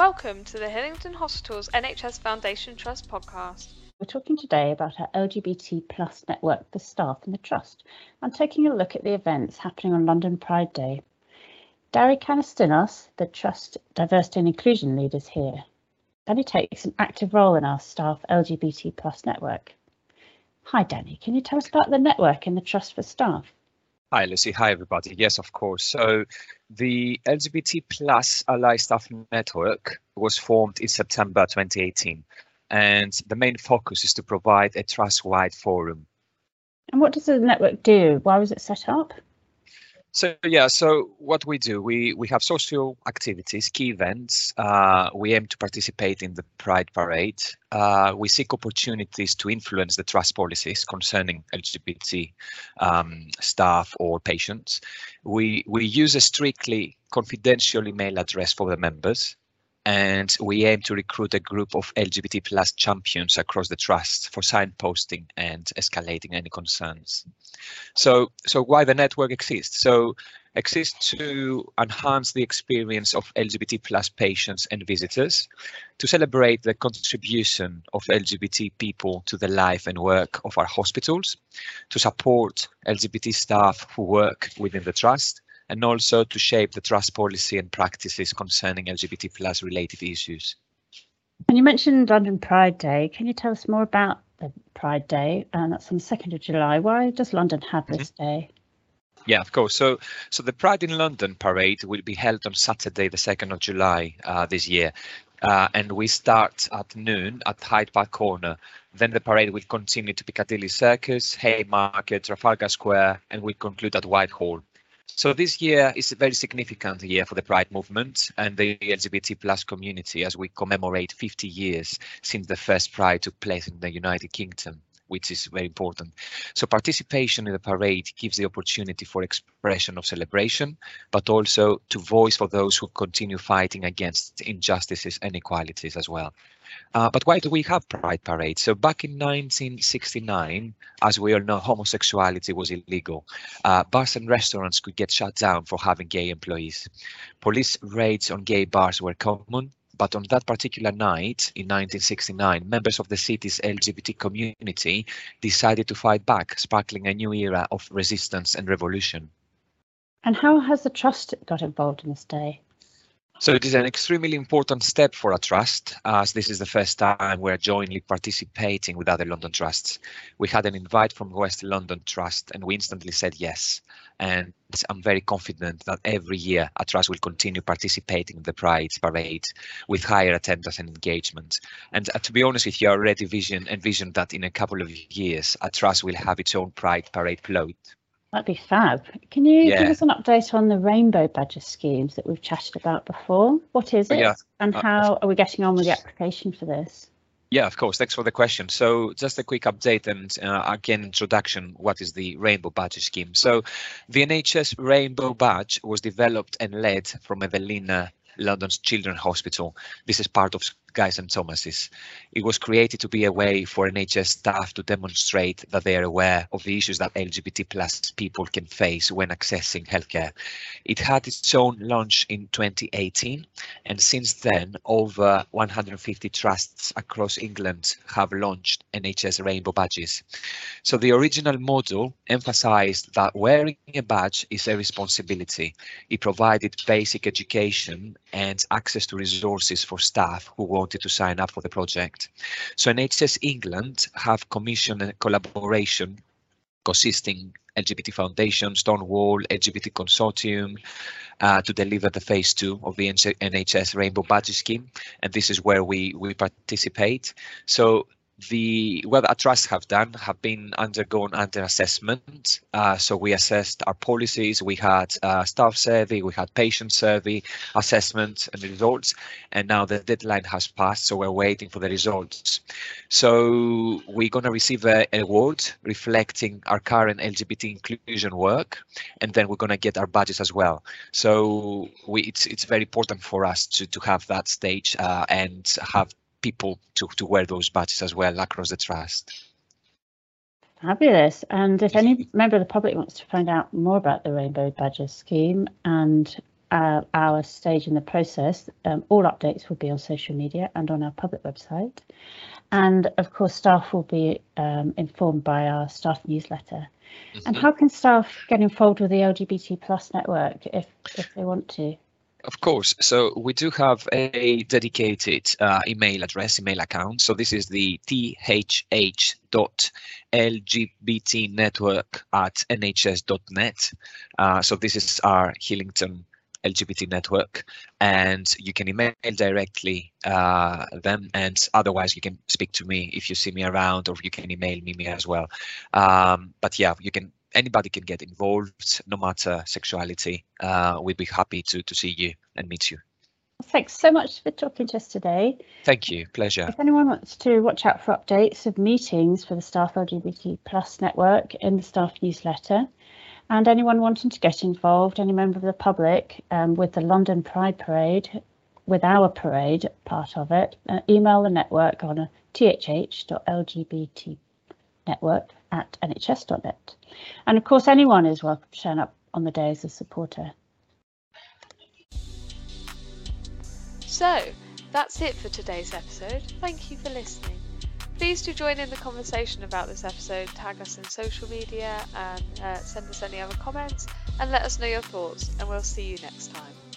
Welcome to the Hillingdon Hospitals NHS Foundation Trust podcast. We're talking today about our LGBT plus network for staff in the Trust and taking a look at the events happening on London Pride Day. Dari Canastinos, the Trust Diversity and Inclusion Lead, is here. Danny takes an active role in our staff LGBT plus network. Hi Danny, can you tell us about the network and the Trust for Staff? Hi, Lucy. Hi, everybody. Yes, of course. So the LGBT plus ally staff network was formed in September 2018, and the main focus is to provide a trust-wide forum. And what does the network do? Why was it set up? So yeah, so what we do, we we have social activities, key events. Uh, we aim to participate in the Pride Parade. Uh, we seek opportunities to influence the trust policies concerning LGBT um, staff or patients. We we use a strictly confidential email address for the members and we aim to recruit a group of LGBT plus champions across the trust for signposting and escalating any concerns. So, so why the network exists? So, exists to enhance the experience of LGBT plus patients and visitors, to celebrate the contribution of LGBT people to the life and work of our hospitals, to support LGBT staff who work within the trust, and also to shape the trust policy and practices concerning LGBT plus related issues. And you mentioned London Pride Day. Can you tell us more about the Pride Day? And that's on the 2nd of July. Why does London have this mm-hmm. day? Yeah, of course. So, so the Pride in London parade will be held on Saturday, the 2nd of July uh, this year. Uh, and we start at noon at Hyde Park Corner. Then the parade will continue to Piccadilly Circus, Haymarket, Trafalgar Square, and will conclude at Whitehall. So this year is a very significant year for the Pride movement and the LGBT plus community as we commemorate 50 years since the first Pride took place in the United Kingdom which is very important. So participation in the parade gives the opportunity for expression of celebration, but also to voice for those who continue fighting against injustices and inequalities as well. Uh, but why do we have Pride parades? So back in 1969, as we all know, homosexuality was illegal. Uh, bars and restaurants could get shut down for having gay employees. Police raids on gay bars were common, but on that particular night in 1969, members of the city's LGBT community decided to fight back, sparkling a new era of resistance and revolution. And how has the trust got involved in this day? So it is an extremely important step for a trust, as this is the first time we're jointly participating with other London trusts. We had an invite from West London Trust and we instantly said yes. And I'm very confident that every year a trust will continue participating in the Pride Parade with higher attendance and engagement. And uh, to be honest with you, I already vision envision that in a couple of years, a trust will have its own Pride Parade float. That'd be fab. Can you yeah. give us an update on the rainbow badger schemes that we've chatted about before? What is it yeah. and uh, how are we getting on with the application for this? Yeah, of course. Thanks for the question. So just a quick update and uh, again, introduction. What is the Rainbow Badge scheme? So the NHS Rainbow Badge was developed and led from Evelina London's Children's Hospital. This is part of Guy's and Thomas's. It was created to be a way for NHS staff to demonstrate that they are aware of the issues that LGBT plus people can face when accessing healthcare. It had its own launch in 2018, and since then, over 150 trusts across England have launched NHS rainbow badges. So the original model emphasized that wearing a badge is a responsibility. It provided basic education and access to resources for staff who wanted to sign up for the project. So NHS England have commissioned a collaboration consisting LGBT Foundation, Stonewall, LGBT Consortium uh, to deliver the phase two of the NHS Rainbow Badge Scheme. And this is where we, we participate. So the what our trusts have done have been undergone under assessment. Uh, so we assessed our policies, we had staff survey, we had patient survey, assessment and results, and now the deadline has passed, so we're waiting for the results. So we're going to receive an award reflecting our current LGBT inclusion work, and then we're going to get our badges as well. So we, it's it's very important for us to to have that stage uh, and have people to, to wear those badges as well across the trust. Fabulous. And if any member of the public wants to find out more about the Rainbow Badges scheme and uh, our stage in the process, um, all updates will be on social media and on our public website. And of course, staff will be um, informed by our staff newsletter. Mm-hmm. And how can staff get involved with the LGBT plus network if, if they want to? Of course. So we do have a dedicated uh, email address, email account. So this is the thh.lgbtnetwork at nhs.net. Uh, so this is our Hillingdon LGBT network, and you can email directly uh, them, and otherwise you can speak to me if you see me around, or you can email me, me as well. Um, but yeah, you can anybody can get involved, no matter sexuality. Uh, we'd be happy to to see you and meet you. Thanks so much for talking to us today. Thank you. Pleasure. If anyone wants to watch out for updates of meetings for the Staff LGBT Plus network in the staff newsletter, and anyone wanting to get involved, any member of the public um, with the London Pride Parade, with our parade part of it, uh, email the network on a thh.lgbtnetwork at nhs.net. And of course, anyone is welcome to turn up on the day as a supporter. So, that's it for today's episode. Thank you for listening. Please do join in the conversation about this episode, tag us in social media, and uh, send us any other comments, and let us know your thoughts, and we'll see you next time.